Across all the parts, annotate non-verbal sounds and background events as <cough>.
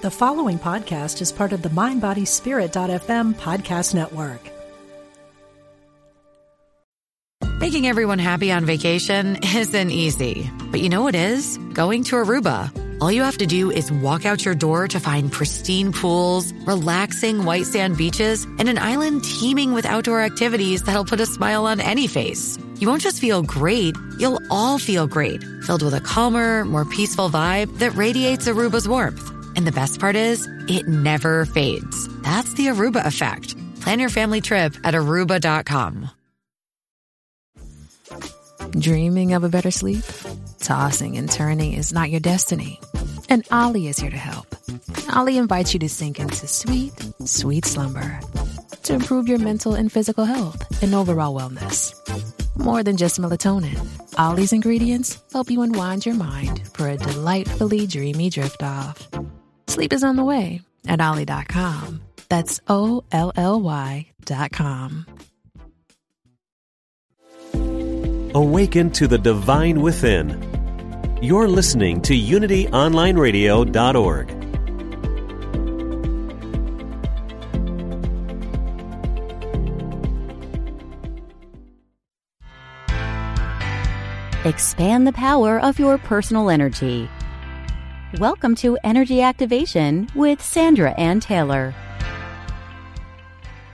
The following podcast is part of the MindBodySpirit.fm podcast network. Making everyone happy on vacation isn't easy, but you know what is? Going to Aruba. All you have to do is walk out your door to find pristine pools, relaxing white sand beaches, and an island teeming with outdoor activities that'll put a smile on any face. You won't just feel great, you'll all feel great, filled with a calmer, more peaceful vibe that radiates Aruba's warmth. And the best part is, it never fades. That's the Aruba effect. Plan your family trip at aruba.com. Dreaming of a better sleep? Tossing and turning is not your destiny. And Olly is here to help. Olly invites you to sink into sweet, sweet slumber to improve your mental and physical health and overall wellness. More than just melatonin, Olly's ingredients help you unwind your mind for a delightfully dreamy drift off. Sleep is on the way at Olly.com. That's O L L Y.com. Awaken to the divine within. You're listening to UnityOnlineRadio.org. Expand the power of your personal energy. Welcome to Energy Activation with Sandra Anne Taylor.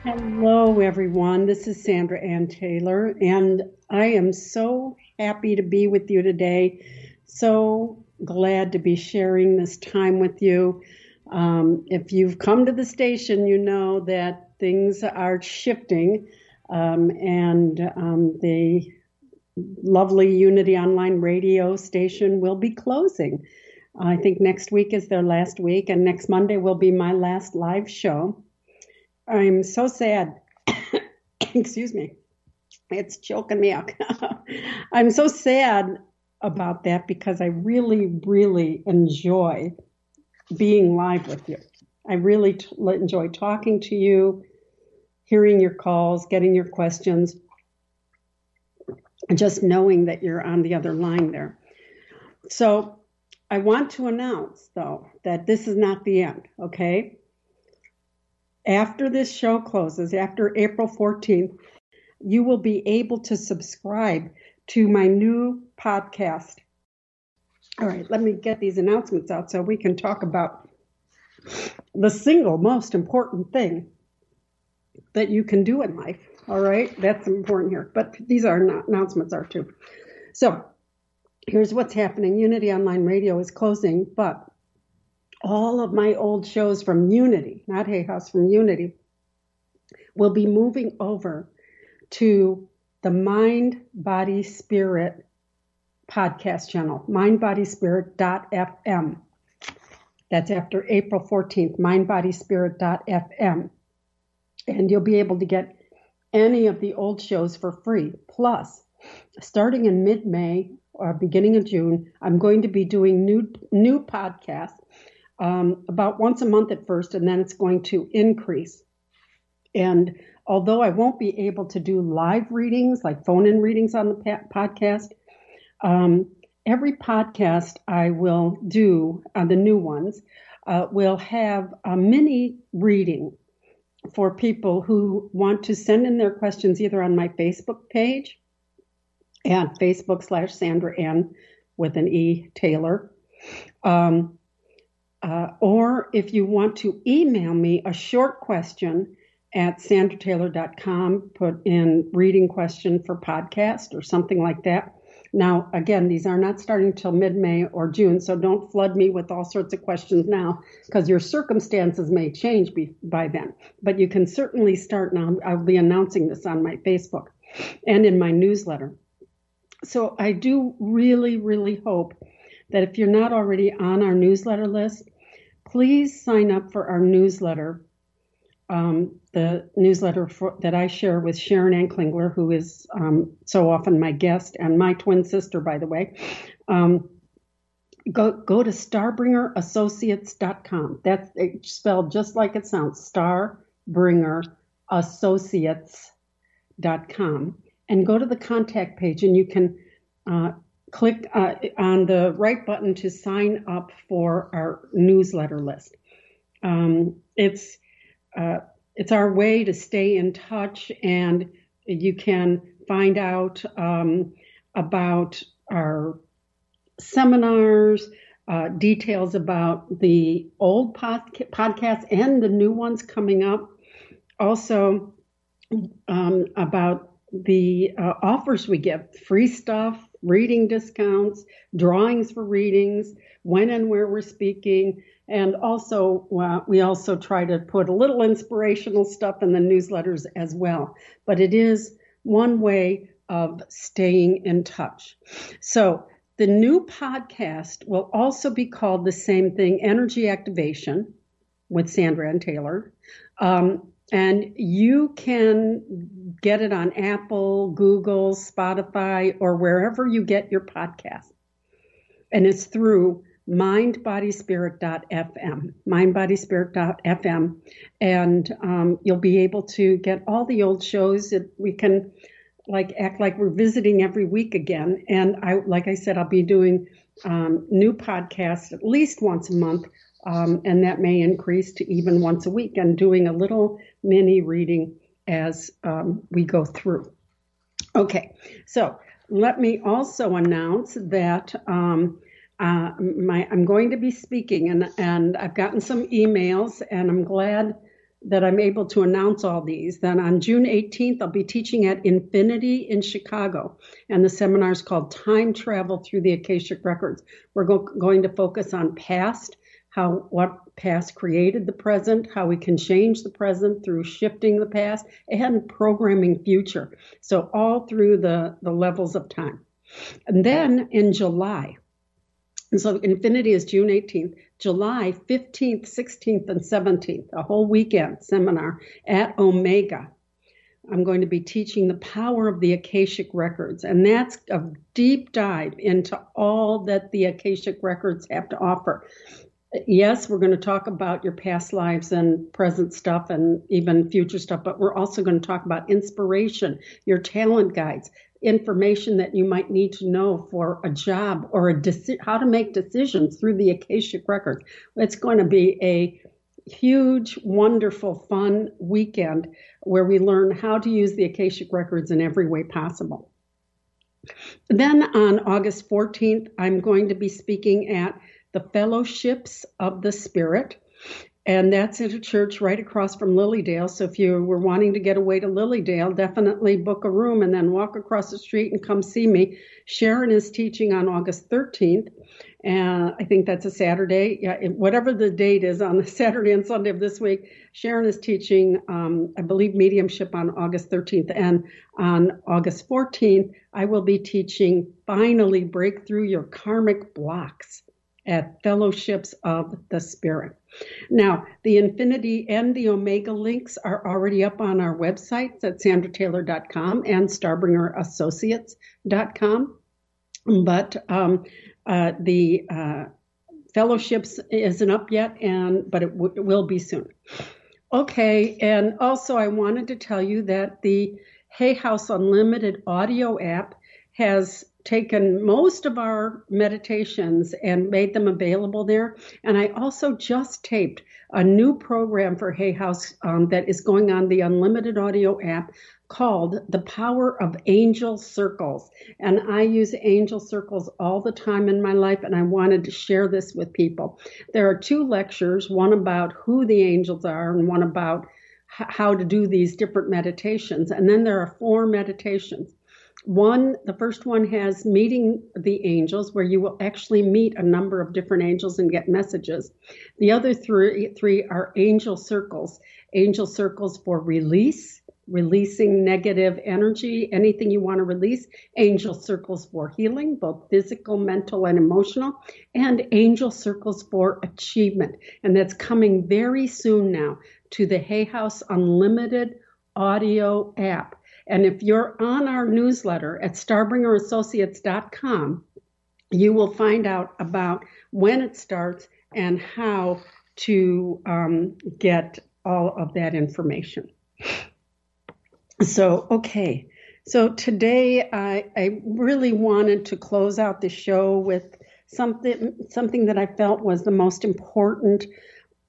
Hello, everyone. This is Sandra Anne Taylor, and I am so happy to be with you today. So glad to be sharing this time with you. Um, if you've come to the station, you know that things are shifting, um, and um, the lovely Unity Online radio station will be closing. I think next week is their last week, and next Monday will be my last live show. I'm so sad. <coughs> Excuse me. It's choking me up. <laughs> I'm so sad about that because I really, really enjoy being live with you. I really t- enjoy talking to you, hearing your calls, getting your questions, and just knowing that you're on the other line there. So I want to announce, though, that this is not the end, okay? After this show closes, after April 14th, you will be able to subscribe to my new podcast. All right, let me get these announcements out so we can talk about the single most important thing that you can do in life. All right, that's important here, but these are not announcements are too. So, here's what's happening Unity Online Radio is closing, but all of my old shows from Unity, not Hay House, from Unity, will be moving over to the Mind, Body, Spirit podcast channel, mindbodyspirit.fm. That's after April 14th, mindbodyspirit.fm. And you'll be able to get any of the old shows for free. Plus, starting in mid May, or beginning of June, I'm going to be doing new new podcasts um, about once a month at first, and then it's going to increase. And although I won't be able to do live readings, like phone in readings on the podcast, um, every podcast I will do on the new ones uh, will have a mini reading for people who want to send in their questions either on my Facebook page and Facebook slash Sandra Ann with an E Taylor. Um, uh, or if you want to email me a short question at sandrataylor.com, put in reading question for podcast or something like that. Now, again, these are not starting till mid May or June, so don't flood me with all sorts of questions now because your circumstances may change be, by then. But you can certainly start now. I'll be announcing this on my Facebook and in my newsletter. So I do really, really hope that if you're not already on our newsletter list, please sign up for our newsletter. Um, the newsletter for, that I share with Sharon Anne Klingler, who is um, so often my guest and my twin sister, by the way. Um, go go to starbringerassociates.com. That's spelled just like it sounds, starbringerassociates.com and go to the contact page and you can uh, click uh, on the right button to sign up for our newsletter list. um, it's uh, it's our way to stay in touch, and you can find out um, about our seminars, uh, details about the old pod- podcasts and the new ones coming up. Also, um, about the uh, offers we get free stuff, reading discounts, drawings for readings, when and where we're speaking. And also, uh, we also try to put a little inspirational stuff in the newsletters as well. But it is one way of staying in touch. So, the new podcast will also be called the same thing Energy Activation with Sandra Anne Taylor. Um, and you can get it on Apple, Google, Spotify, or wherever you get your podcast. And it's through mindbodyspirit.fm, mindbodyspirit.fm. And um, you'll be able to get all the old shows that we can like act like we're visiting every week again. And I, like I said, I'll be doing um, new podcasts at least once a month um, and that may increase to even once a week, and doing a little mini reading as um, we go through. Okay, so let me also announce that um, uh, my, I'm going to be speaking, and, and I've gotten some emails, and I'm glad that I'm able to announce all these. Then on June 18th, I'll be teaching at Infinity in Chicago, and the seminar is called Time Travel Through the Akashic Records. We're go- going to focus on past, how what past created the present, how we can change the present through shifting the past, and programming future. So all through the, the levels of time. And then in July, and so Infinity is June 18th, July 15th, 16th, and 17th, a whole weekend seminar at Omega. I'm going to be teaching the power of the Akashic Records, and that's a deep dive into all that the Akashic Records have to offer yes, we're going to talk about your past lives and present stuff and even future stuff, but we're also going to talk about inspiration, your talent guides, information that you might need to know for a job or a deci- how to make decisions through the Akashic record. It's going to be a huge, wonderful, fun weekend where we learn how to use the Akashic records in every way possible. Then on August 14th, I'm going to be speaking at the Fellowships of the Spirit. And that's at a church right across from Lily Dale. So if you were wanting to get away to Lily Dale, definitely book a room and then walk across the street and come see me. Sharon is teaching on August 13th. And I think that's a Saturday. Yeah, whatever the date is on the <laughs> Saturday and Sunday of this week, Sharon is teaching, um, I believe, mediumship on August 13th. And on August 14th, I will be teaching Finally Break Through Your Karmic Blocks at Fellowships of the Spirit. Now, the Infinity and the Omega links are already up on our websites at sandrataylor.com and starbringerassociates.com. But um, uh, the uh, fellowships isn't up yet, and but it, w- it will be soon. Okay, and also I wanted to tell you that the Hay House Unlimited audio app has taken most of our meditations and made them available there. And I also just taped a new program for Hay House um, that is going on the Unlimited Audio app called The Power of Angel Circles. And I use angel circles all the time in my life, and I wanted to share this with people. There are two lectures one about who the angels are, and one about how to do these different meditations. And then there are four meditations. One, the first one has meeting the angels, where you will actually meet a number of different angels and get messages. The other three, three are angel circles, angel circles for release, releasing negative energy, anything you want to release, angel circles for healing, both physical, mental, and emotional, and angel circles for achievement. And that's coming very soon now to the Hay House Unlimited audio app. And if you're on our newsletter at starbringerassociates.com, you will find out about when it starts and how to um, get all of that information. So, okay. So today I, I really wanted to close out the show with something something that I felt was the most important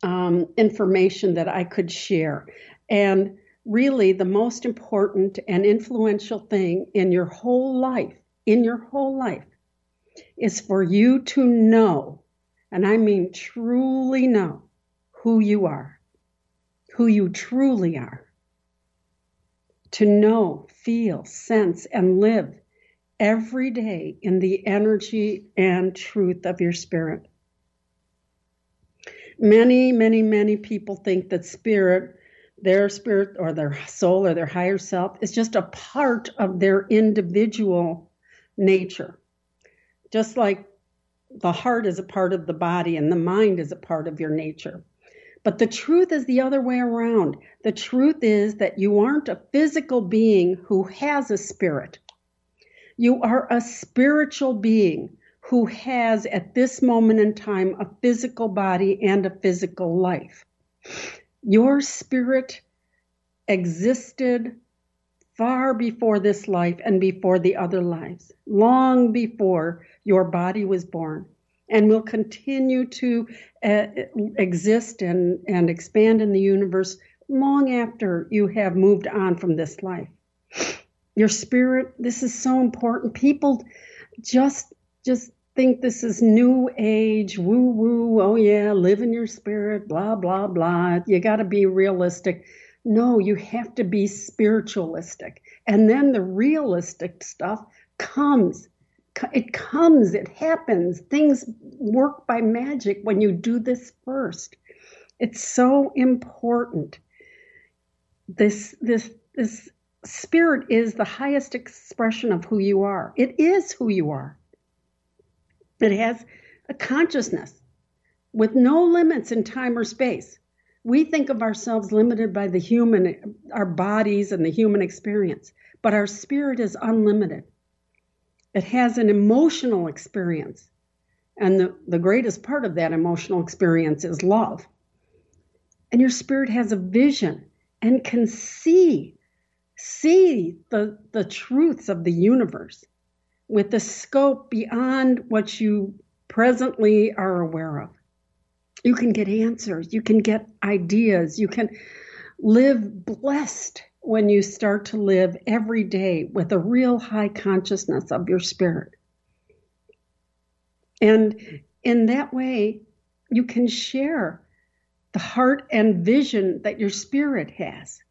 um, information that I could share. And really, the most important and influential thing in your whole life, in your whole life, is for you to know, and I mean truly know, who you are, who you truly are. To know, feel, sense, and live every day in the energy and truth of your spirit. Many, many, many people think that spirit, their spirit or their soul or their higher self, is just a part of their individual nature. Just like the heart is a part of the body and the mind is a part of your nature. But the truth is the other way around. The truth is that you aren't a physical being who has a spirit. You are a spiritual being who has, at this moment in time, a physical body and a physical life. Your spirit existed far before this life and before the other lives, long before your body was born, and will continue to uh, exist and, and expand in the universe long after you have moved on from this life. Your spirit this is so important. People just just think this is new age woo woo oh yeah live in your spirit blah blah blah. You got to be realistic. No you have to be spiritualistic. And then the realistic stuff comes. It comes it happens. Things work by magic when you do this first. It's so important. This this this spirit is the highest expression of who you are. It is who you are. It has a consciousness with no limits in time or space. We think of ourselves limited by the human, our bodies and the human experience, but our spirit is unlimited. It has an emotional experience. And the, the greatest part of that emotional experience is love. And your spirit has a vision and can see see the, the truths of the universe with the scope beyond what you presently are aware of. You can get answers, you can get ideas, you can live blessed when you start to live every day with a real high consciousness of your spirit. And in that way, you can share the heart and vision that your spirit has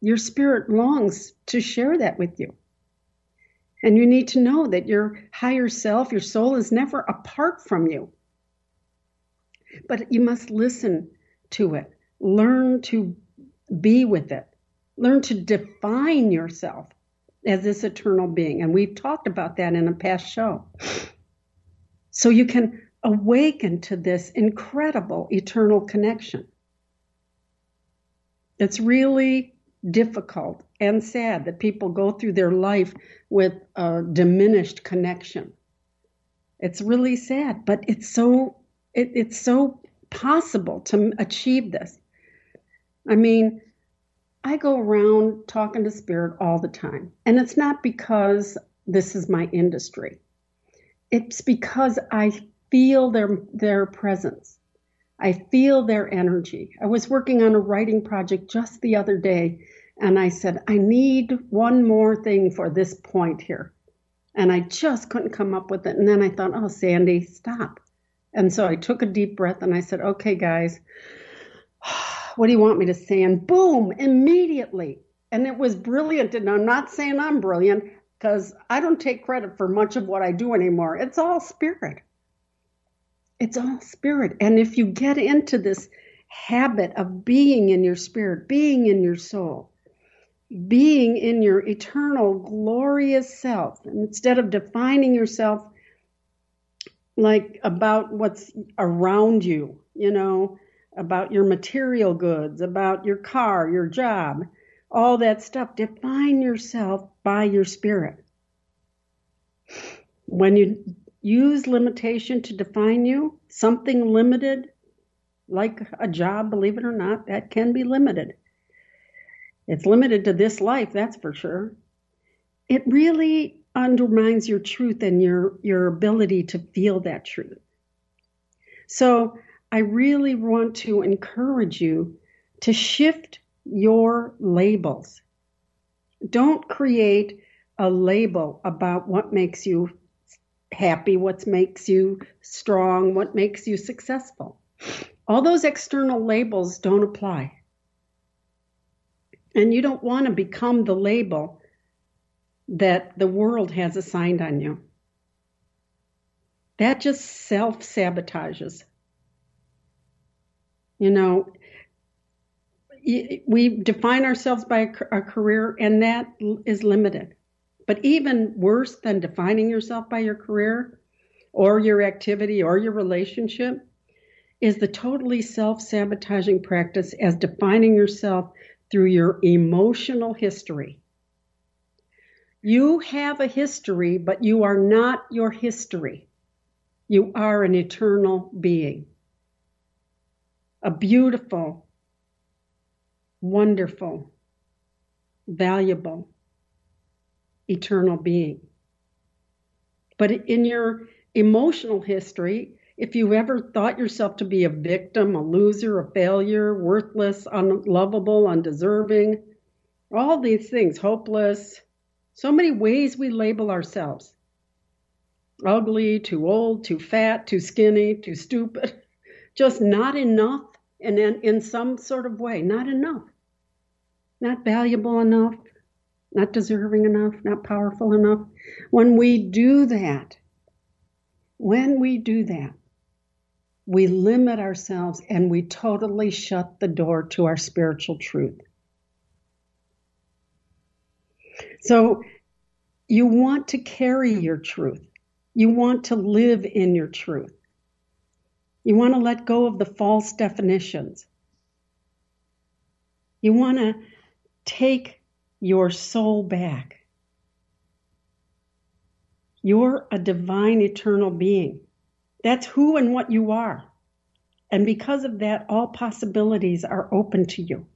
your spirit longs to share that with you. And you need to know that your higher self, your soul, is never apart from you. But you must listen to it, learn to be with it, learn to define yourself as this eternal being. And we've talked about that in a past show. So you can awaken to this incredible eternal connection. It's really difficult and sad that people go through their life with a diminished connection. It's really sad, but it's so it, it's so possible to achieve this. I mean, I go around talking to spirit all the time, and it's not because this is my industry. It's because I feel their their presence. I feel their energy. I was working on a writing project just the other day, and I said, I need one more thing for this point here. And I just couldn't come up with it. And then I thought, oh, Sandy, stop. And so I took a deep breath and I said, okay, guys, <sighs> what do you want me to say? And boom, immediately. And it was brilliant. And I'm not saying I'm brilliant because I don't take credit for much of what I do anymore. It's all spirit. It's all spirit. And if you get into this habit of being in your spirit, being in your soul, being in your eternal, glorious self, instead of defining yourself like about what's around you, you know, about your material goods, about your car, your job, all that stuff. Define yourself by your spirit. When you use limitation to define you, something limited, like a job, believe it or not, that can be limited. It's limited to this life, that's for sure. It really undermines your truth and your, your ability to feel that truth. So I really want to encourage you to shift your labels. Don't create a label about what makes you happy, what makes you strong, what makes you successful. All those external labels don't apply. And you don't want to become the label that the world has assigned on you. That just self sabotages. You know, we define ourselves by a career, and that is limited. But even worse than defining yourself by your career or your activity or your relationship is the totally self sabotaging practice as defining yourself through your emotional history. You have a history, but you are not your history. You are an eternal being, a beautiful, wonderful, valuable, eternal being. But in your emotional history, if you ever thought yourself to be a victim, a loser, a failure, worthless, unlovable, undeserving, all these things, hopeless, so many ways we label ourselves. Ugly, too old, too fat, too skinny, too stupid, <laughs> just not enough, and in, in some sort of way, not enough, not valuable enough, not deserving enough, not powerful enough. When we do that, when we do that, we limit ourselves and we totally shut the door to our spiritual truth. So you want to carry your truth. You want to live in your truth. You want to let go of the false definitions. You want to take your soul back. You're a divine eternal being. That's who and what you are. And because of that, all possibilities are open to you.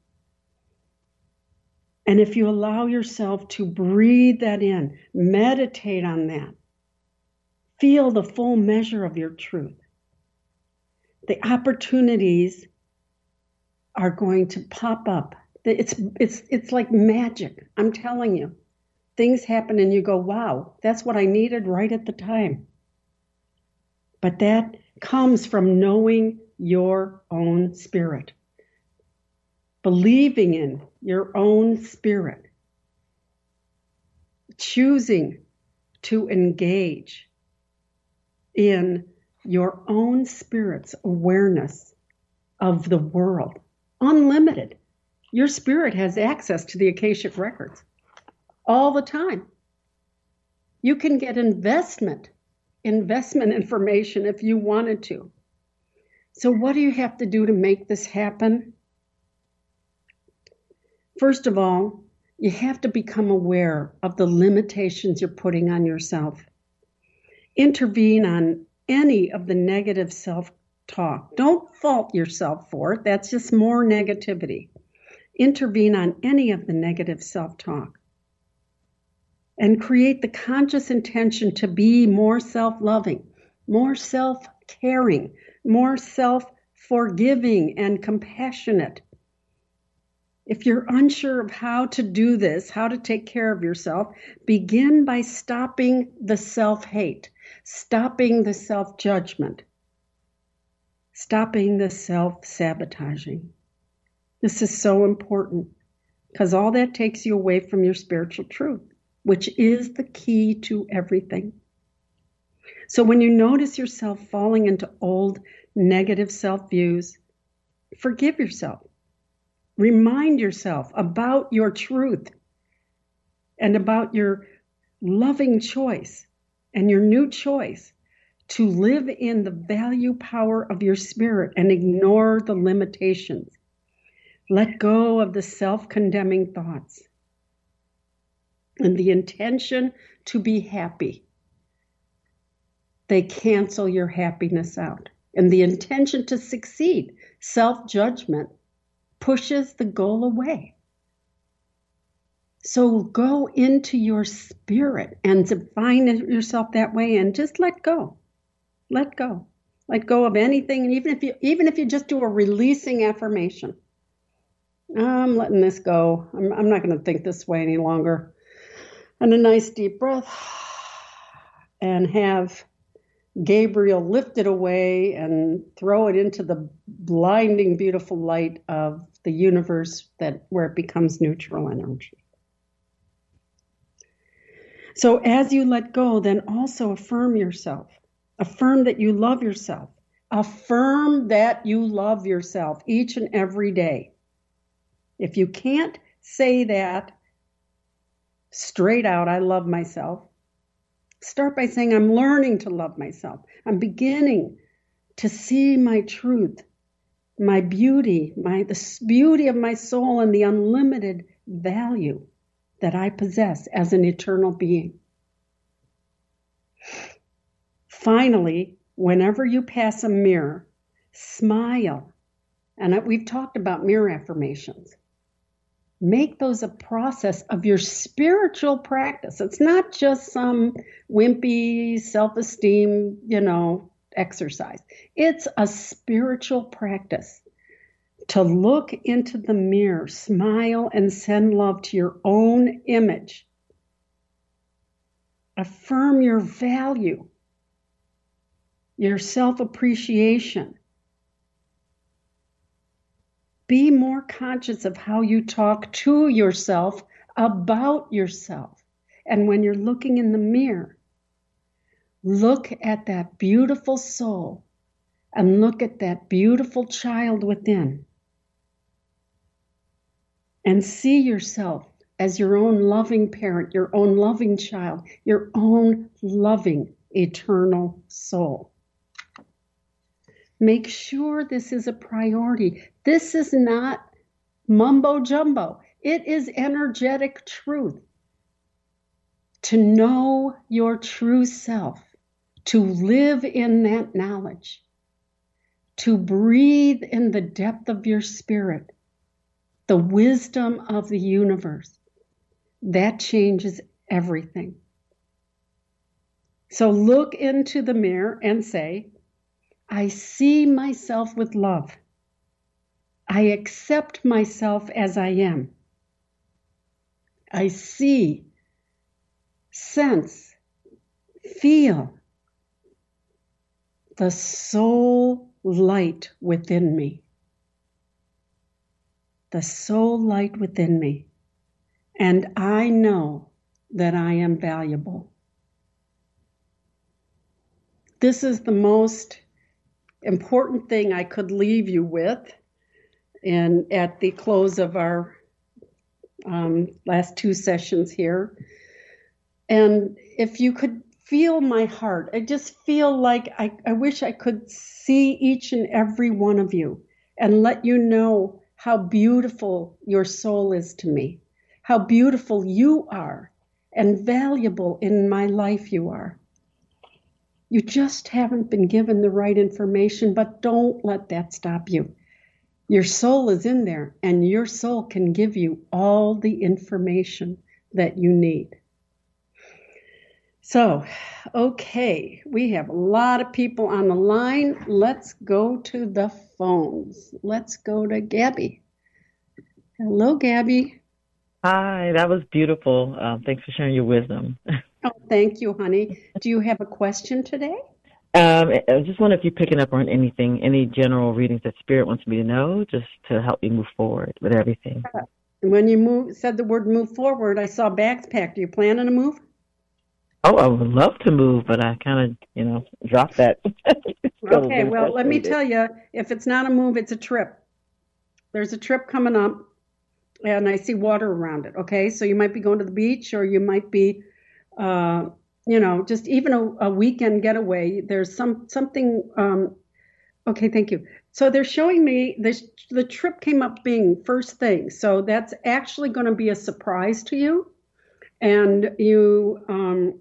And if you allow yourself to breathe that in, meditate on that, feel the full measure of your truth, the opportunities are going to pop up. It's, it's, it's like magic. I'm telling you. Things happen and you go, wow, that's what I needed right at the time. But that comes from knowing your own spirit, believing in your own spirit, choosing to engage in your own spirit's awareness of the world, unlimited. Your spirit has access to the Akashic records all the time. You can get investment, investment information if you wanted to. So, what do you have to do to make this happen? First of all, you have to become aware of the limitations you're putting on yourself. Intervene on any of the negative self talk. Don't fault yourself for it, that's just more negativity. Intervene on any of the negative self talk and create the conscious intention to be more self loving, more self caring, more self forgiving and compassionate. If you're unsure of how to do this, how to take care of yourself, begin by stopping the self hate, stopping the self judgment, stopping the self sabotaging. This is so important because all that takes you away from your spiritual truth, which is the key to everything. So when you notice yourself falling into old negative self views, forgive yourself. Remind yourself about your truth and about your loving choice and your new choice to live in the value power of your spirit and ignore the limitations. Let go of the self condemning thoughts and the intention to be happy. They cancel your happiness out and the intention to succeed, self judgment, pushes the goal away. So go into your spirit and define yourself that way and just let go. Let go. Let go of anything, and even if you even if you just do a releasing affirmation. I'm letting this go. I'm, I'm not going to think this way any longer. And a nice deep breath, and have Gabriel lift it away and throw it into the blinding, beautiful light of the universe that where it becomes neutral energy. So as you let go, then also affirm yourself. Affirm that you love yourself. Affirm that you love yourself each and every day. If you can't say that straight out, I love myself, start by saying, I'm learning to love myself. I'm beginning to see my truth, my beauty, my the beauty of my soul and the unlimited value that I possess as an eternal being. Finally, whenever you pass a mirror, smile. And we've talked about mirror affirmations. Make those a process of your spiritual practice. It's not just some wimpy self esteem, you know, exercise. It's a spiritual practice to look into the mirror, smile, and send love to your own image. Affirm your value, your self appreciation. Be more conscious of how you talk to yourself about yourself. And when you're looking in the mirror, look at that beautiful soul and look at that beautiful child within and see yourself as your own loving parent, your own loving child, your own loving eternal soul. Make sure this is a priority. This is not mumbo jumbo, it is energetic truth. To know your true self, to live in that knowledge, to breathe in the depth of your spirit, the wisdom of the universe, that changes everything. So look into the mirror and say, I see myself with love. I accept myself as I am. I see, sense, feel the soul light within me the soul light within me, and I know that I am valuable. This is the most important thing I could leave you with. And at the close of our um, last two sessions here, and if you could feel my heart, I just feel like I, I wish I could see each and every one of you and let you know how beautiful your soul is to me, how beautiful you are, and valuable in my life you are. You just haven't been given the right information, but don't let that stop you. Your soul is in there, and your soul can give you all the information that you need. So, okay, we have a lot of people on the line. Let's go to the phones. Let's go to Gabby. Hello, Gabby. Hi, that was beautiful. Um, thanks for sharing your wisdom. <laughs> oh, thank you, honey. Do you have a question today? Um, I just wonder if you're picking up on anything, any general readings that Spirit wants me to know, just to help me move forward with everything. When you move, said the word move forward, I saw bags packed. Are you planning to move? Oh, I would love to move, but I kind of, you know, dropped that. <laughs> okay, well, let me tell you, if it's not a move, it's a trip. There's a trip coming up, and I see water around it. Okay, so you might be going to the beach, or you might be, uh, you know, just even a, a, weekend getaway. There's some something. Um, okay, thank you. So they're showing me this. The trip came up being first thing, so that's actually going to be a surprise to you, and you. Um,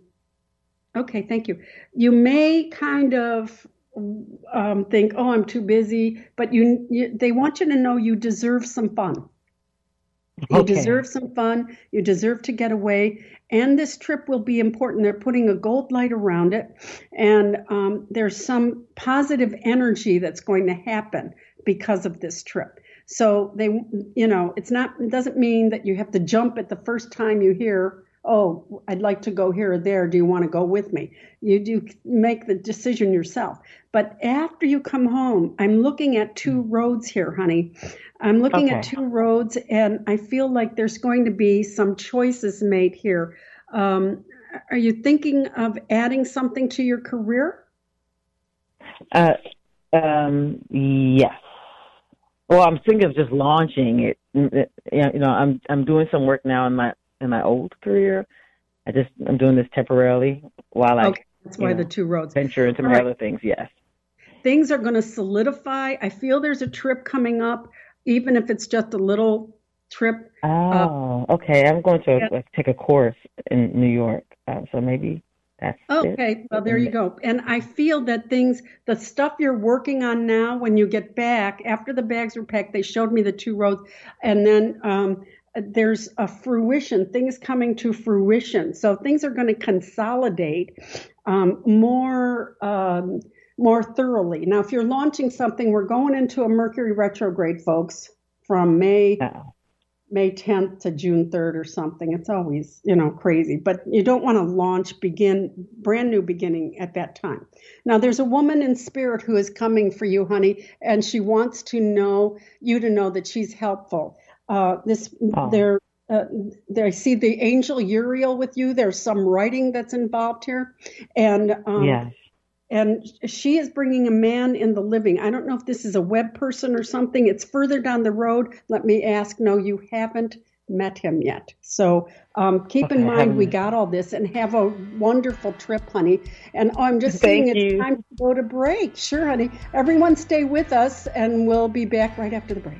Okay, thank you. You may kind of um, think, "Oh, I'm too busy," but you, you, they want you to know you deserve some fun. You Okay. deserve some fun. You deserve to get away. And this trip will be important. They're putting a gold light around it. And um, there's some positive energy that's going to happen because of this trip. So they, you know, it's not, it doesn't mean that you have to jump at the first time you hear, oh, I'd like to go here or there. Do you want to go with me? You do make the decision yourself. But after you come home, I'm looking at two roads here, honey. I'm looking at two roads, and I feel like there's going to be some choices made here. Um, are you thinking of adding something to your career? Uh, um, yes. Well, I'm thinking of just launching it. Mm, You know, I'm I'm doing some work now in my in my old career. I just I'm doing this temporarily while I Okay, that's why you the two roads. venture into my right. other things. Yes. Things are going to solidify. I feel there's a trip coming up, even if it's just a little trip. Oh, okay. I'm going to yeah. take a course in New York, uh, so maybe that's it. Okay, well, there you go. And I feel that things, the stuff you're working on now, when you get back, after the bags were packed, they showed me the two roads, and then um, there's a fruition, things coming to fruition. So things are going to consolidate um, more. Um, more thoroughly. Now, if you're launching something, we're going into a Mercury retrograde, folks, from May Oh, May 10th to June 3rd or something. It's always, you know, crazy. But you don't want to launch, begin, brand new beginning at that time. Now, there's a woman in spirit who is coming for you, honey, and she wants to know you to know that she's helpful. Uh, this, Oh. there, uh, there, I see the angel Uriel with you. There's some writing that's involved here. And, um, yes. And she is bringing a man in the living. I don't know if this is a web person or something. It's further down the road. Let me ask. No, you haven't met him yet. So um, keep in Okay, I mind we got all this and have a wonderful trip, honey. And oh, I'm just saying Thank it's you. time to go to break. Sure, honey. Everyone stay with us and we'll be back right after the break.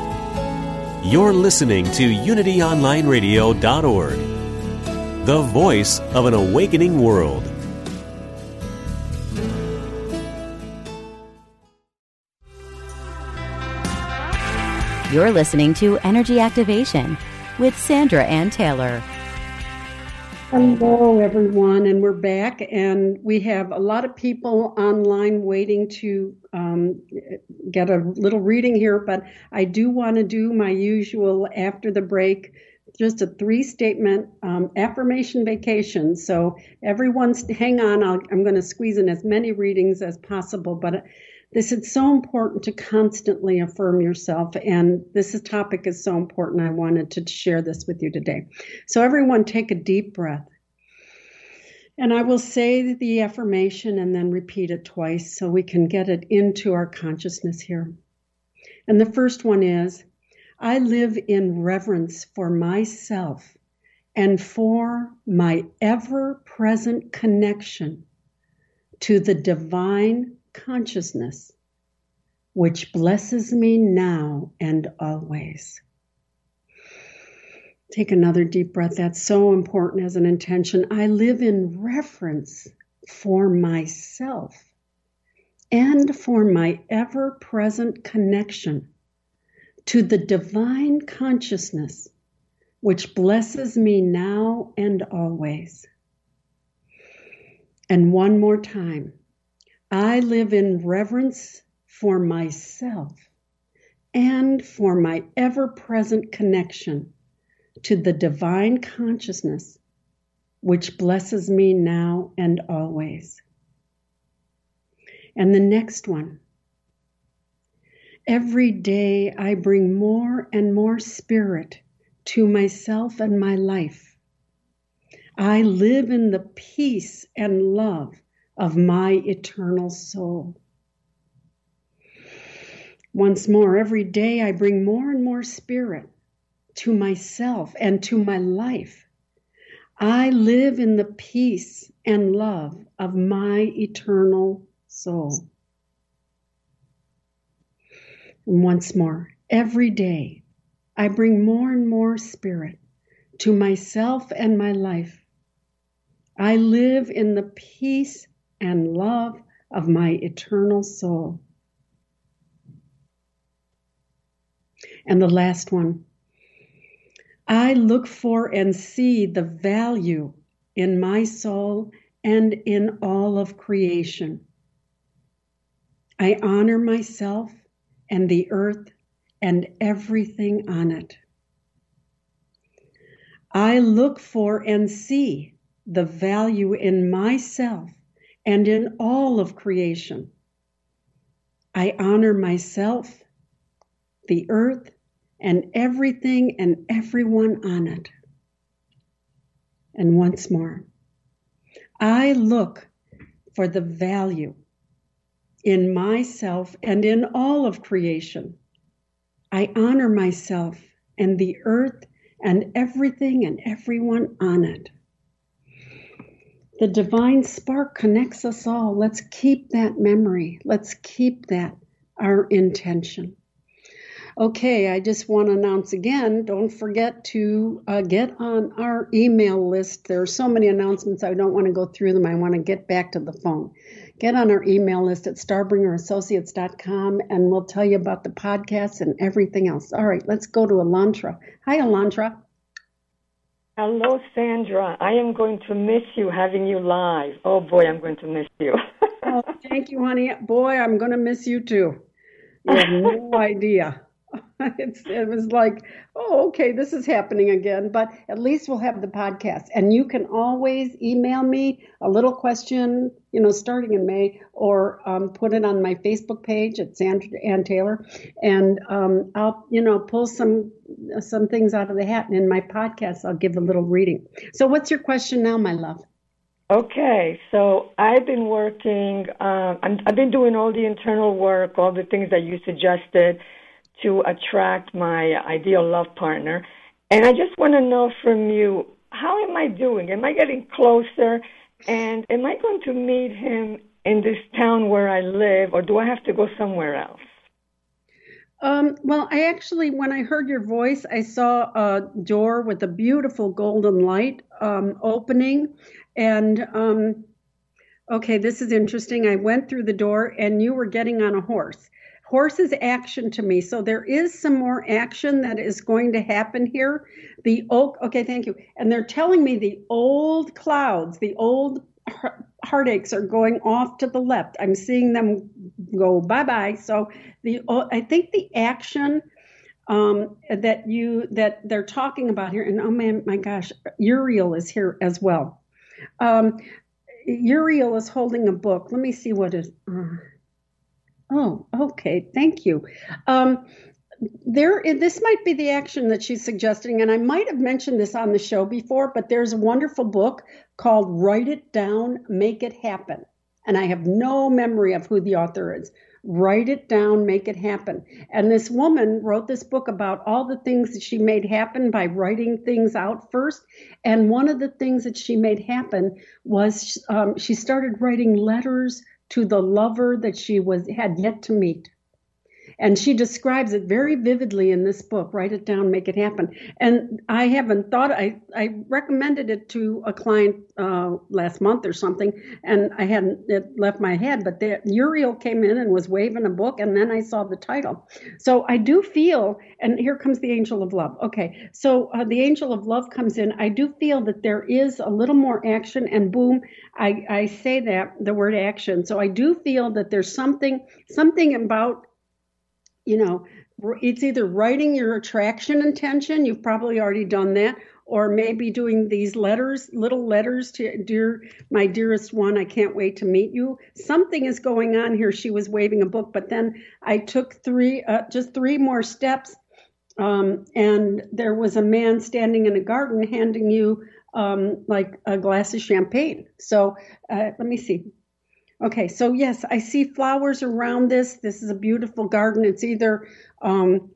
You're listening to UnityOnlineRadio.org, the voice of an awakening world. You're listening to Energy Activation with Sandra Anne Taylor. Hello, everyone, and we're back, and we have a lot of people online waiting to um, get a little reading here. But I do want to do my usual after the break, just a three-statement um, affirmation vacation. So everyone, hang on. I'll, I'm going to squeeze in as many readings as possible, but. This is so important to constantly affirm yourself, and this topic is so important. I wanted to share this with you today. So, everyone, take a deep breath. And I will say the affirmation and then repeat it twice so we can get it into our consciousness here. And the first one is I live in reverence for myself and for my ever present connection to the divine consciousness, which blesses me now and always. Take another deep breath. That's so important as an intention. I live in reference for myself and for my ever present connection to the divine consciousness which blesses me now and always. And one more time, I live in reverence for myself and for my ever present connection to the divine consciousness which blesses me now and always. And the next one. Every day I bring more and more spirit to myself and my life. I live in the peace and love of my eternal soul. Once more, every day I bring more and more spirit to myself and to my life. I live in the peace and love of my eternal soul. Once more, every day I bring more and more spirit to myself and my life. I live in the peace and love of my eternal soul. And the last one I look for and see the value in my soul and in all of creation. I honor myself and the earth and everything on it. I look for and see the value in myself and in all of creation. I honor myself, the earth, and everything and everyone on it. And once more, I look for the value in myself and in all of creation. I honor myself and the earth and everything and everyone on it. The divine spark connects us all. Let's keep that memory. Let's keep that our intention. Okay, I just want to announce again don't forget to uh, get on our email list. There are so many announcements, I don't want to go through them. I want to get back to the phone. Get on our email list at starbringerassociates.com and we'll tell you about the podcast and everything else. All right, let's go to Elantra. Hi, Elantra. Hello, Sandra. I am going to miss you having you live. Oh boy, I'm going to miss you. <laughs> oh, thank you, honey. Boy, I'm going to miss you too. You have no <laughs> idea. <laughs> it's, it was like, oh, okay, this is happening again. But at least we'll have the podcast. And you can always email me a little question, you know, starting in May, or um, put it on my Facebook page at Sandra Anne Taylor. And um, I'll, you know, pull some some things out of the hat. And in my podcast, I'll give a little reading. So, what's your question now, my love? Okay, so I've been working, uh, i have been doing all the internal work, all the things that you suggested to attract my ideal love partner. And I just want to know from you, how am I doing? Am I getting closer? And am I going to meet him in this town where I live, or do I have to go somewhere else? Um, well, I actually, when I heard your voice, I saw a door with a beautiful golden light um, opening. And um, okay, this is interesting. I went through the door, and you were getting on a horse horses action to me. So there is some more action that is going to happen here. The oak, okay, thank you. And they're telling me the old clouds, the old heartaches are going off to the left. I'm seeing them go bye bye. So the I think the action um, that you that they're talking about here, and oh man, my gosh, Uriel is here as well. Um, Uriel is holding a book. Let me see what is. Uh, Oh, okay. Thank you. Um, there, this might be the action that she's suggesting, and I might have mentioned this on the show before, but there's a wonderful book called Write It Down, Make It Happen. And I have no memory of who the author is. Write it down, make it happen. And this woman wrote this book about all the things that she made happen by writing things out first. And one of the things that she made happen was um, she started writing letters to the lover that she was had yet to meet. And she describes it very vividly in this book. Write it down, make it happen. And I haven't thought, I, I recommended it to a client uh, last month or something, and I hadn't, it left my head, but the, Uriel came in and was waving a book, and then I saw the title. So I do feel, and here comes the angel of love. Okay, so uh, the angel of love comes in. I do feel that there is a little more action, and boom, I, I say that, the word action. So I do feel that there's something, something about, you know, it's either writing your attraction intention, you've probably already done that, or maybe doing these letters, little letters to dear my dearest one, I can't wait to meet you. Something is going on here. She was waving a book, but then I took three, uh, just three more steps, um, and there was a man standing in a garden handing you um, like a glass of champagne. So uh, let me see. Okay, so yes, I see flowers around this. This is a beautiful garden. It's either, um,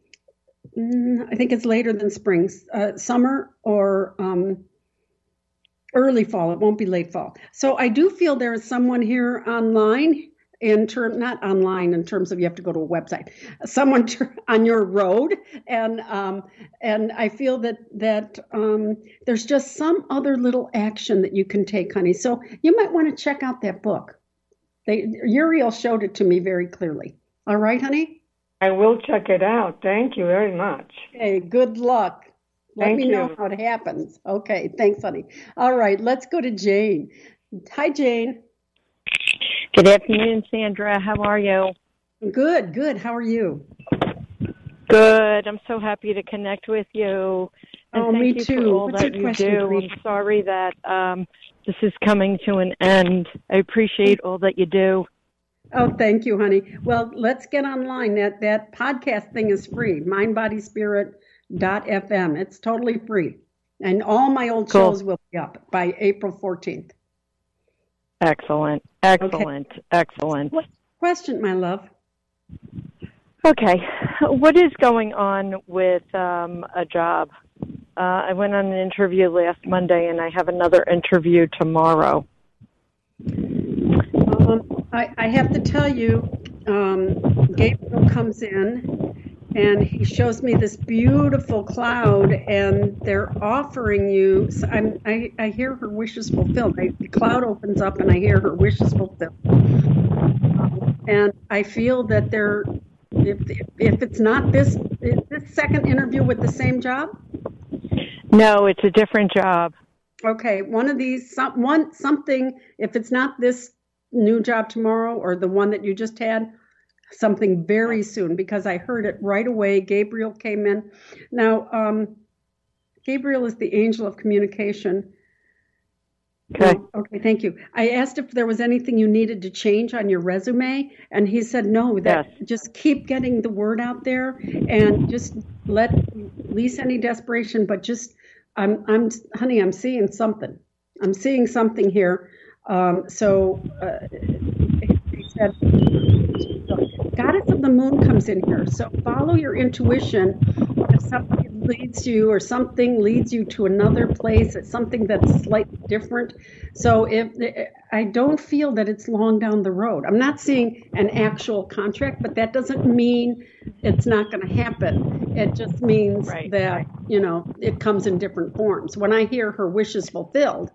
mm, I think it's later than spring, uh, summer or um, early fall. It won't be late fall. So I do feel there is someone here online in term not online in terms of you have to go to a website someone <laughs> on your road and um, and i feel that that um, there's just some other little action that you can take honey so you might want to check out that book they uriel showed it to me very clearly all right honey i will check it out thank you very much hey good luck let Thank me you. know how it happens okay thanks honey all right let's go to jane hi jane Good afternoon, Sandra. How are you? Good, good. How are you? Good. I'm so happy to connect with you. And Oh, thank me you for too. all What's that your you question, do. please? I'm sorry that um, this is coming to an end. I appreciate all that you do. Oh, thank you, honey. Well, let's get online. That that podcast thing is free. Mindbodyspirit.fm. It's totally free. And all my old Cool. shows will be up by April 14th. Excellent. Excellent. Excellent. What question, my love? Okay. What is going on with um, a job? Uh, I went on an interview last Monday and I have another interview tomorrow. Um, I, I have to tell you, um, Gabriel comes in and he shows me this beautiful cloud, and they're offering you. So I, I hear her wishes fulfilled. I, the cloud opens up, and I hear her wishes fulfilled. And I feel that they're, if, if it's not this, is this second interview with the same job? No, it's a different job. Okay, one of these, some, one something. If it's not this new job tomorrow or the one that you just had, something very soon because I heard it right away. Gabriel came in. Now, um, Gabriel is the angel of communication. Okay. No, okay, thank you. I asked if there was anything you needed to change on your resume, and he said no. That just keep getting the word out there, and just let release any desperation. But just, I'm, I'm, honey, I'm seeing something. I'm seeing something here. Um, so uh, he said, Goddess of the Moon comes in here. So follow your intuition. If something leads you or something leads you to another place, it's something that's slightly different. So if I don't feel that it's long down the road, I'm not seeing an actual contract, but that doesn't mean it's not going to happen. It just means that you know it comes in different forms. When I hear her wishes fulfilled,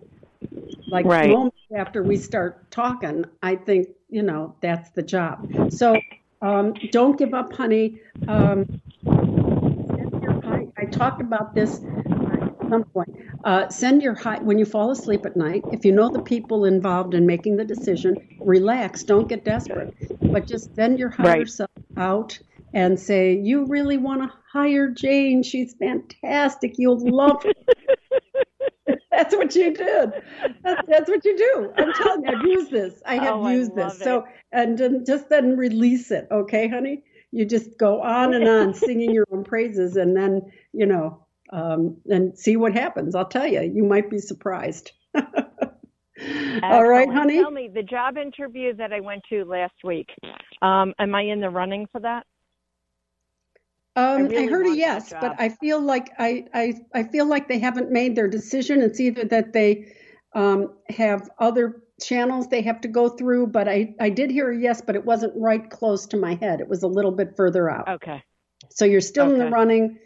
like Right. moments after we start talking, I think you know that's the job. So um, don't give up, honey. Um, send your high, I talked about this at some point. Uh, send your high when you fall asleep at night. If you know the people involved in making the decision, relax. Don't get desperate, but just send your higher Right. self out and say, "You really want to hire Jane? She's fantastic. You'll love her." <laughs> That's what you did. That's, that's what you do. I'm telling you, I've used this. I have Oh, used this. love So, and just then release it, okay, honey? You just go on and on singing your own praises, and then you know, um, and see what happens. I'll tell you, you might be surprised. <laughs> All right, honey. Tell me the job interview that I went to last week. Um, am I in the running for that? Um, I, really heard a yes, but I feel like I, I I feel like they haven't made their decision. It's either that they um, have other channels they have to go through, but I, I did hear a yes, but it wasn't right close to my head. It was a little bit further out. Okay. So you're still in the running,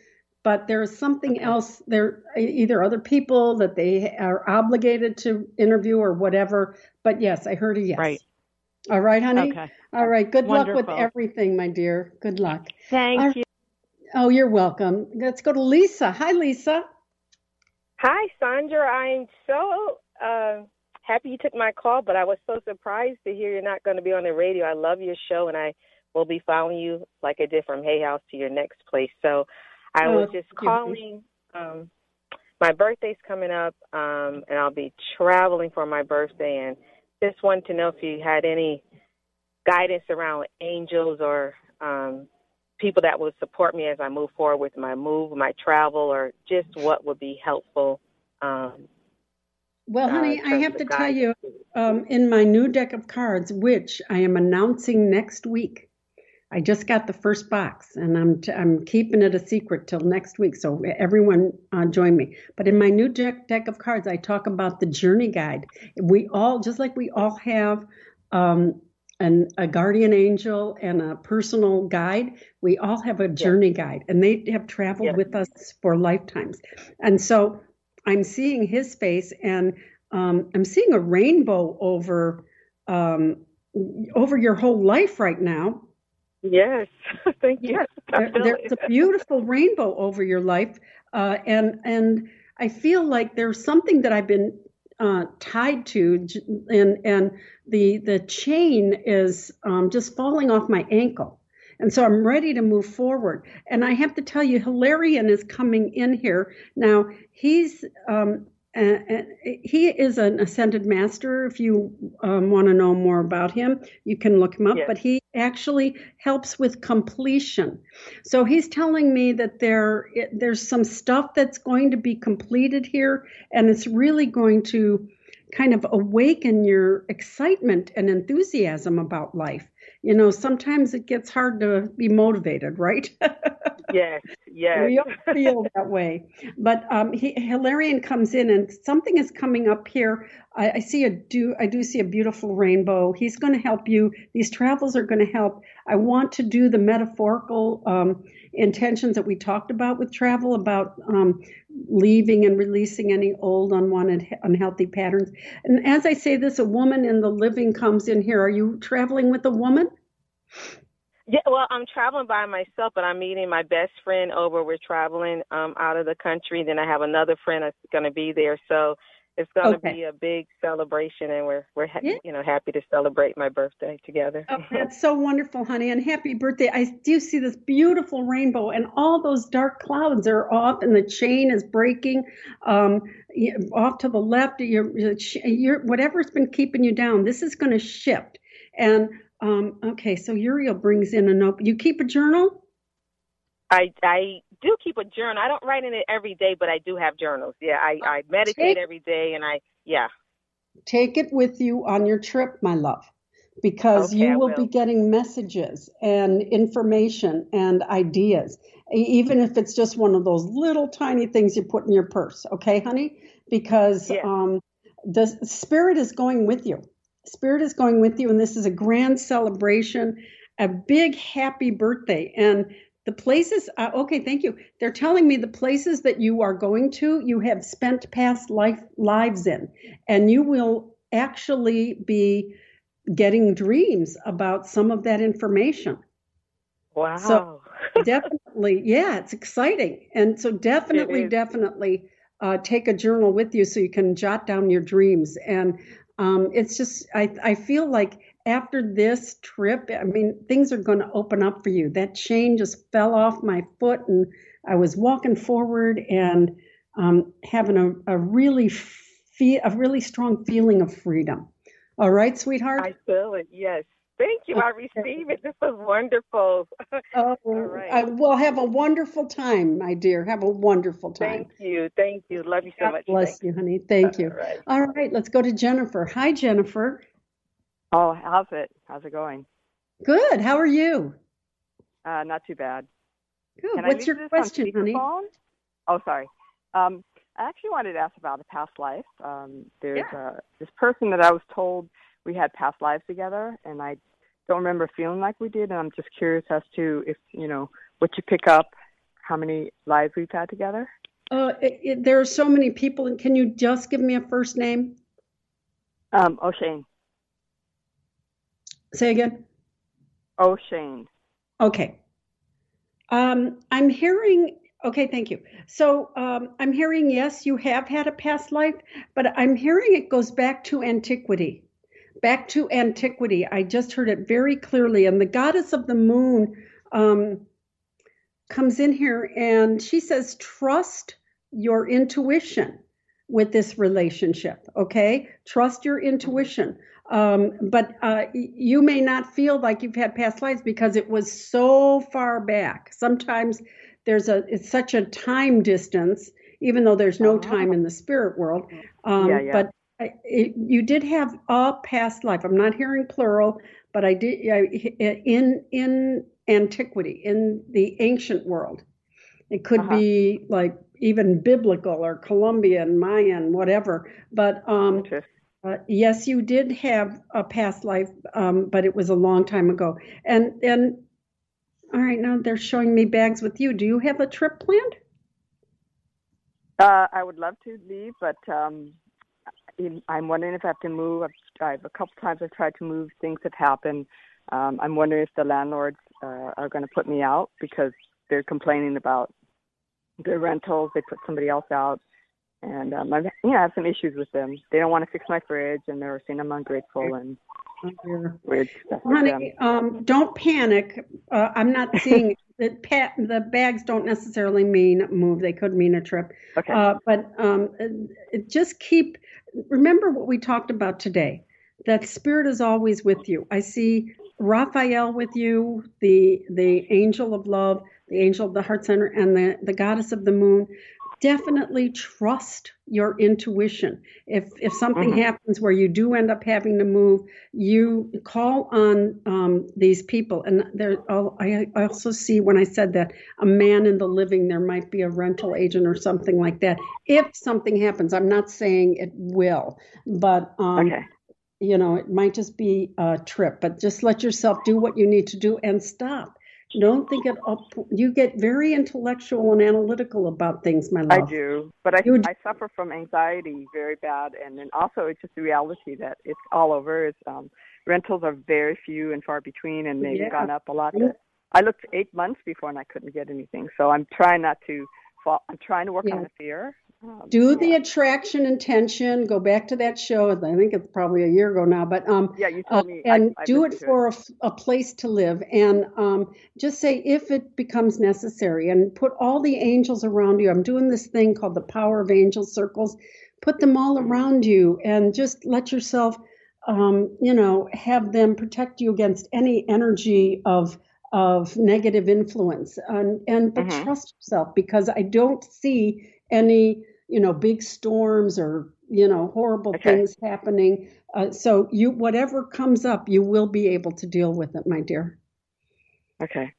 but there's something else there, either other people that they are obligated to interview or whatever. But yes, I heard a yes. Right. All right, honey? Okay. All right. Good luck with everything, my dear. Good luck. Thank All- you. Oh, you're welcome. Let's go to Lisa. Hi, Lisa. Hi, Sandra. I'm so uh, happy you took my call, but I was so surprised to hear you're not going to be on the radio. I love your show, and I will be following you like I did from Hay House to your next place. So I Oh, was just calling. Um, my birthday's coming up, um, and I'll be traveling for my birthday, and just wanted to know if you had any guidance around angels or um, people that would support me as I move forward with my move, my travel, or just what would be helpful. Um, Well, uh, honey, in I have to tell you, um, in my new deck of cards, which I am announcing next week, I just got the first box, and I'm t- I'm keeping it a secret till next week. So everyone uh, join me. But in my new deck deck of cards, I talk about the journey guide. We all, just like we all have. Um, an, a guardian angel and a personal guide. We all have a journey guide, and they have traveled Yes. with us for lifetimes. And so I'm seeing his face, and um, I'm seeing a rainbow over um, over your whole life right now. Yes, <laughs> thank you. Yes, there- there's a beautiful rainbow over your life, uh, and and I feel like there's something that I've been uh, tied to, and and the the chain is um, just falling off my ankle, and so I'm ready to move forward. And I have to tell you, Hilarion is coming in here now. He's um, uh, he is an ascended master. If you um, want to know more about him, you can look him up. Yes. But he actually helps with completion. So he's telling me that there there's some stuff that's going to be completed here, and it's really going to kind of awaken your excitement and enthusiasm about life. You know, sometimes it gets hard to be motivated, right? <laughs> Yes, yes. We all feel that way. But um, he, Hilarion comes in, and something is coming up here. I, I see a do. I do see a beautiful rainbow. He's going to help you. These travels are going to help. I want to do the metaphorical um, intentions that we talked about with travel, about um, leaving and releasing any old, unwanted, unhealthy patterns. And as I say this, a woman in the living comes in here. Are you traveling with a woman? Yeah, well, I'm traveling by myself, but I'm meeting my best friend over. We're traveling um out of the country. Then I have another friend that's going to be there, so it's going to Okay. be a big celebration, and we're we're ha- Yeah. you know happy to celebrate my birthday together. Oh, <laughs> that's so wonderful, honey, and happy birthday. I do see this beautiful rainbow, and all those dark clouds are off, and the chain is breaking um, off to the left. Your, your, whatever's been keeping you down, this is going to shift. And um, okay, so Uriel brings in a note. You keep a journal? I I do keep a journal. I don't write in it every day, but I do have journals. Yeah, I I meditate Take- every day, and I yeah. Take it with you on your trip, my love, because Okay, you will, will. be getting messages and information and ideas, even if it's just one of those little tiny things you put in your purse. Okay, honey? Because Yeah. um, the spirit is going with you. Spirit is going with you, and this is a grand celebration, a big happy birthday. And the places, uh, okay, thank you. They're telling me the places that you are going to, you have spent past life lives in, and you will actually be getting dreams about some of that information. Wow. So <laughs> definitely, yeah, it's exciting. And so definitely, definitely uh, take a journal with you so you can jot down your dreams. And um, it's just, I, I feel like after this trip, I mean, things are going to open up for you. That chain just fell off my foot, and I was walking forward and um, having a, a really fe- a really strong feeling of freedom. All right, sweetheart. I feel it. Yes. Thank you. I receive it. This was wonderful. <laughs> Oh, right. I will have a wonderful time, my dear. Have a wonderful time. Thank you. Thank you. Love you so God much. bless you, honey. Thank you. Right. All right, let's go to Jennifer. Hi, Jennifer. Oh, how's it? How's it going? Good. How are you? Uh, not too bad. Good. Can What's your question, honey? Oh, sorry. Um, I actually wanted to ask about a past life. Um, there's uh, this person that I was told we had past lives together, and I don't remember feeling like we did. And I'm just curious as to if you know what you pick up, how many lives we've had together. Uh, it, it, there are so many people. and Can you just give me a first name? Um, O'Shane. Say again. O'Shane. Okay. Um, I'm hearing. Okay, thank you. So um, I'm hearing yes, you have had a past life, but I'm hearing it goes back to antiquity. Back to antiquity. I just heard it very clearly. And the goddess of the moon um, comes in here and she says, trust your intuition with this relationship. Okay, trust your intuition. Um, but uh, you may not feel like you've had past lives because it was so far back. Sometimes there's a it's such a time distance, even though there's no time in the spirit world. Um, Yeah, yeah. But I- it, you did have a past life. I'm not hearing plural, but I did I- in in antiquity in the ancient world. It could Uh-huh. be like even biblical or Colombian, Mayan, whatever. But um, uh, yes, you did have a past life, um, but it was a long time ago. And and all right, now they're showing me bags with you. Do you have a trip planned? Uh, I would love to leave, but um, I'm- wondering if I have to move. I've, I've a couple times I've tried to move. Things have happened. Um, I'm wondering if the landlords uh, are going to put me out because they're complaining about their rentals. They put somebody else out, and um, I've you know I have some issues with them. They don't want to fix my fridge, and they're saying I'm ungrateful and weird stuff. Honey, um, don't panic. Uh, I'm not seeing that pa- the bags don't necessarily mean move. They could mean a trip. Okay. Uh, but um, uh, just keep, remember what we talked about today, that spirit is always with you. I see Raphael with you, the, the angel of love, the angel of the heart center, and the, the goddess of the moon. Definitely trust your intuition. If if something Mhm. happens where you do end up having to move, you call on um, these people. And there, I'll- I I also see when I said that a man in the living, there might be a rental agent or something like that. If something happens, I'm not saying it will, but um, Okay. you know, it might just be a trip. But just let yourself do what you need to do and stop. Don't think it up. You get very intellectual and analytical about things, my love. I do, but I You- I suffer from anxiety very bad, and then also it's just the reality that it's all over. It's um, rentals are very few and far between, and they've Yeah. gone up a lot. I looked eight months before, and I couldn't get anything. So I'm trying not to fall. I'm trying to work Yeah. on the fear. Um, Do the attraction intention. Go back to that show. I think it's probably a year ago now, but um, Yeah, you uh, told me. And I do it for a, place to live, and um, just say if it becomes necessary, and put all the angels around you. I'm doing this thing called the power of angel circles. Put them all Mm-hmm. around you, and just let yourself, um, you know, have them protect you against any energy of of negative influence, and and but Mhm. trust yourself because I don't see any you know big storms or you know horrible Okay. things happening uh, so you whatever comes up you will be able to deal with it my dear Okay.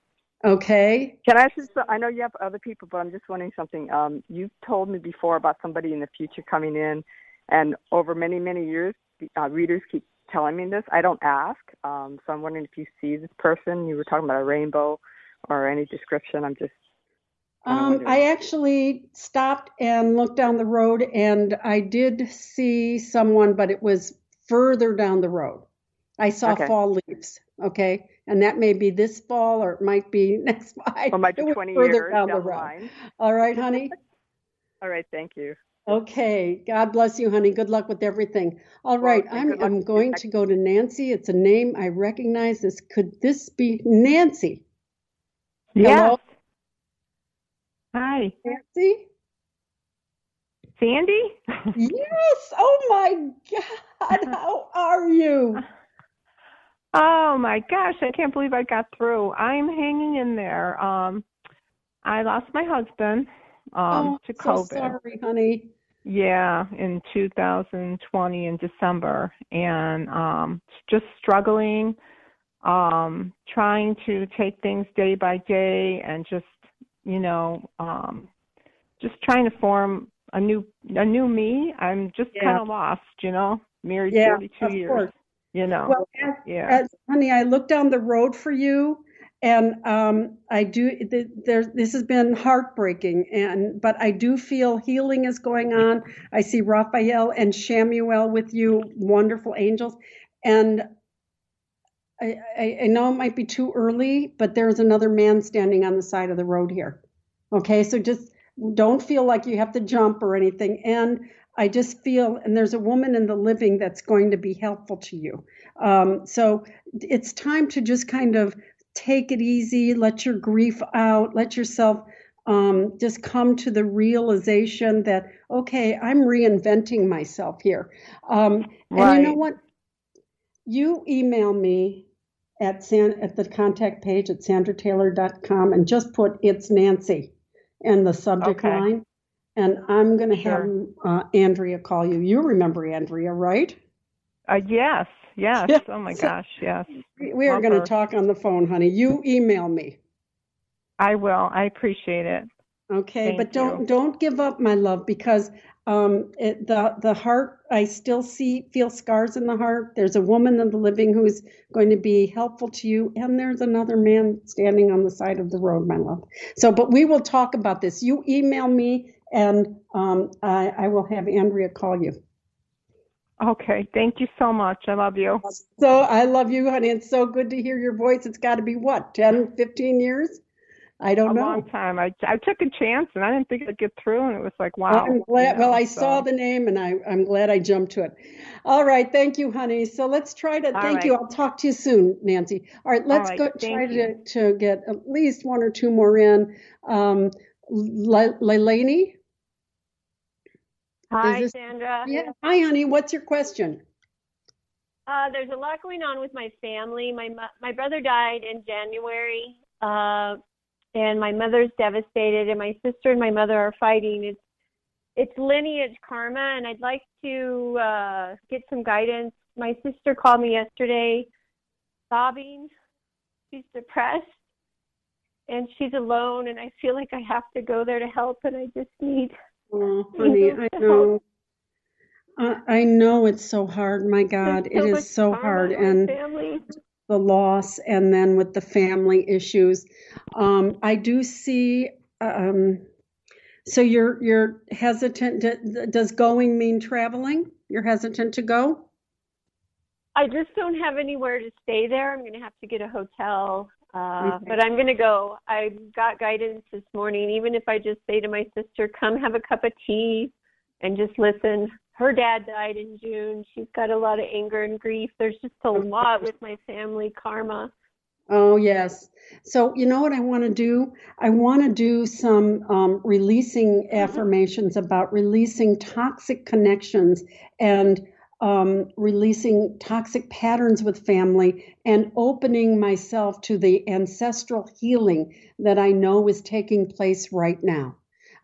okay Can I just I know you have other people, but I'm just wondering something. Um, you've told me before about somebody in the future coming in, and over many many years, uh, readers keep telling me this. I don't ask, um, so I'm wondering if you see this person. You were talking about a rainbow, or any description. I'm just. Kinda um, i actually stopped and looked down the road and i did see someone but it was further down the road i saw Okay. fall leaves okay and that may be this fall or it might be <laughs> next fall Or might be It was 20 further years down down the the road line. all right honey <laughs> All right. Thank you. Okay. God bless you, honey. Good luck with everything. All right. and I'm I'm going to go to Nancy. It's a name I recognize. This could this be Nancy? Hello, Hi, Nancy. Sandy. Yes. Oh my God. <laughs> How are you? Oh my gosh, I can't believe I got through. I'm hanging in there. Um, I lost my husband um, oh, to so COVID. sorry, honey. Yeah, in 2020 in December, and um, just struggling, um, trying to take things day by day, and just you know, um, just trying to form a new a new me. I'm just Yeah. kind of lost, you know. Married Yeah, 32 of years. course. You know. Well, as, yeah. as, honey, I look down the road for you, and um, I do. th- There, this has been heartbreaking, and but I do feel healing is going on. I see Raphael and Shamuel with you, wonderful angels, and I, I, I know it might be too early, but there's another man standing on the side of the road here. Okay, so just don't feel like you have to jump or anything. And I just feel, and there's a woman in the living that's going to be helpful to you. Um, so it's time to just kind of take it easy, let your grief out, let yourself um, just come to the realization that, okay, I'm reinventing myself here. Um, And you know what? You email me at San, at the contact page at sandrataylor.com and just put it's Nancy in the subject Okay. line. And I'm going to have Sure. uh, Andrea call you. You remember Andrea, right? Uh, yes, yes. Yeah. Oh my So- gosh, yes. We we are going to talk on the phone, honey. You email me. I will. I appreciate it. Okay, Thank but don't you. don't give up, my love, because um, it, the the heart. I still see feel scars in the heart. There's a woman in the living who's going to be helpful to you, and there's another man standing on the side of the road, my love. So, but we will talk about this. You email me, and um, I, I will have Andrea call you. Okay. Thank you so much. I love you. So I love you, honey. It's so good to hear your voice. It's got to be what 10, 15 years? I don't a know. long time. I I took a chance and I didn't think I'd get through and it was like wow. Well, I'm glad. you well, I so- saw the name and I, I'm glad I jumped to it. All right. Thank you, honey. So let's try to, All thank you. I'll talk to you soon, Nancy. All right. Let's right, go try to, you. to get at least one or two more in. Um, Le- Leilani? Hi, this- Sandra. Yeah. Hi, honey. What's your question? Uh, there's a lot going on with my family. My my brother died in January, uh, and my mother's devastated, and my sister and my mother are fighting. It's it's lineage karma, and I'd like to uh, get some guidance. My sister called me yesterday, sobbing. She's depressed, and she's alone, and I feel like I have to go there to help, and I just need. Oh, <laughs> honey, I know. I, I know it's so hard. My God, it so much is so hard. And family. The loss and then with the family issues. Um, I do see. Um, so you're you're hesitant. To, does going mean traveling? You're hesitant to go. I just don't have anywhere to stay there. I'm going to have to get a hotel. Uh, Okay. but I'm going to go. I got guidance this morning. Even if I just say to my sister, come have a cup of tea and just listen. Her dad died in June. She's got a lot of anger and grief. There's just a lot with my family karma. Oh yes. So you know what I want to do? I want to do some um, releasing affirmations about releasing toxic connections and um, releasing toxic patterns with family and opening myself to the ancestral healing that I know is taking place right now.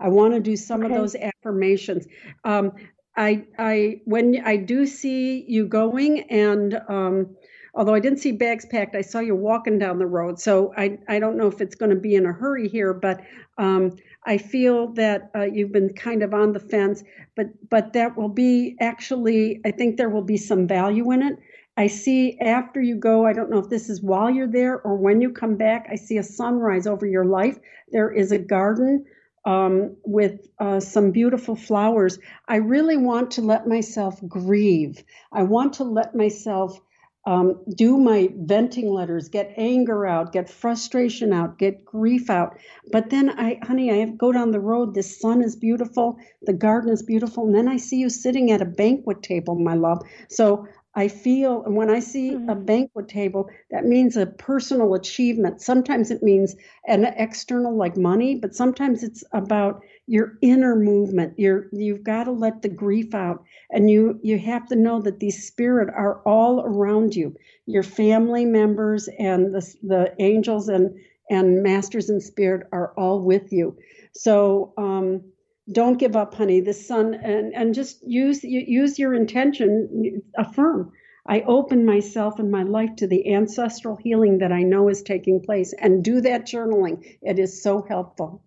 I want to do some of those affirmations. Um, I, I, when I do see you going, and um, although I didn't see bags packed, I saw you walking down the road. So I, I don't know if it's going to be in a hurry here, but um, I feel that uh, you've been kind of on the fence. But, but that will be actually, I think there will be some value in it. I see after you go, I don't know if this is while you're there or when you come back, I see a sunrise over your life. There is a garden um, with uh, some beautiful flowers. I really want to let myself grieve. I want to let myself um, do my venting letters, get anger out, get frustration out, get grief out. But then I, honey, I go down the road. The sun is beautiful, the garden is beautiful, and then I see you sitting at a banquet table, my love. So I feel, and when I see a banquet table, that means a personal achievement. Sometimes it means an external, like money, but sometimes it's about your inner movement. You're you've got to let the grief out, and you you have to know that these spirit are all around you. Your family members and the the angels and and masters in spirit are all with you. So. um don't give up honey. The sun and and just use use your intention affirm. I open myself and my life to the ancestral healing that i know is taking place and do that journaling. It is so helpful.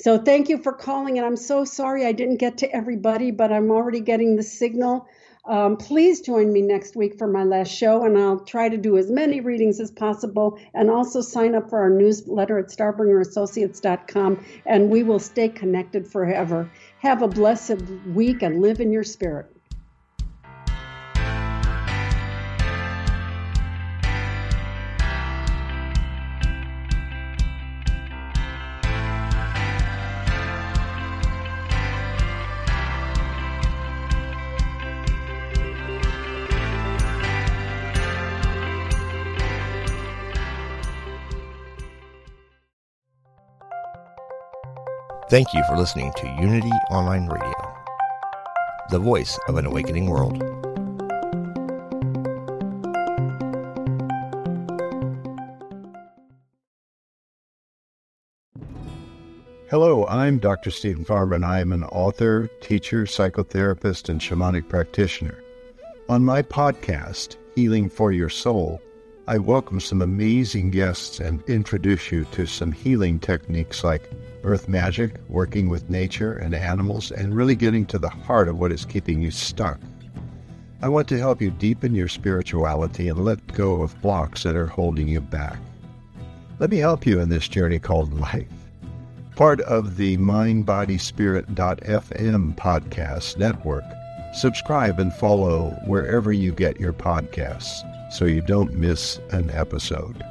So thank you for calling, and I'm so sorry I didn't get to everybody, but I'm already getting the signal. Um, please join me next week for my last show, and I'll try to do as many readings as possible. And also sign up for our newsletter at starbringerassociates.com, and we will stay connected forever. Have a blessed week and live in your spirit. Thank you for listening to Unity Online Radio, the voice of an awakening world. Hello, I'm Dr. Steven Farmer, and I am an author, teacher, psychotherapist, and shamanic practitioner. On my podcast, Healing for Your Soul, I welcome some amazing guests and introduce you to some healing techniques like earth magic, working with nature and animals, and really getting to the heart of what is keeping you stuck. I want to help you deepen your spirituality and let go of blocks that are holding you back. Let me help you in this journey called life. Part of the mindbodyspirit.fm podcast network. Subscribe and follow wherever you get your podcasts so you don't miss an episode.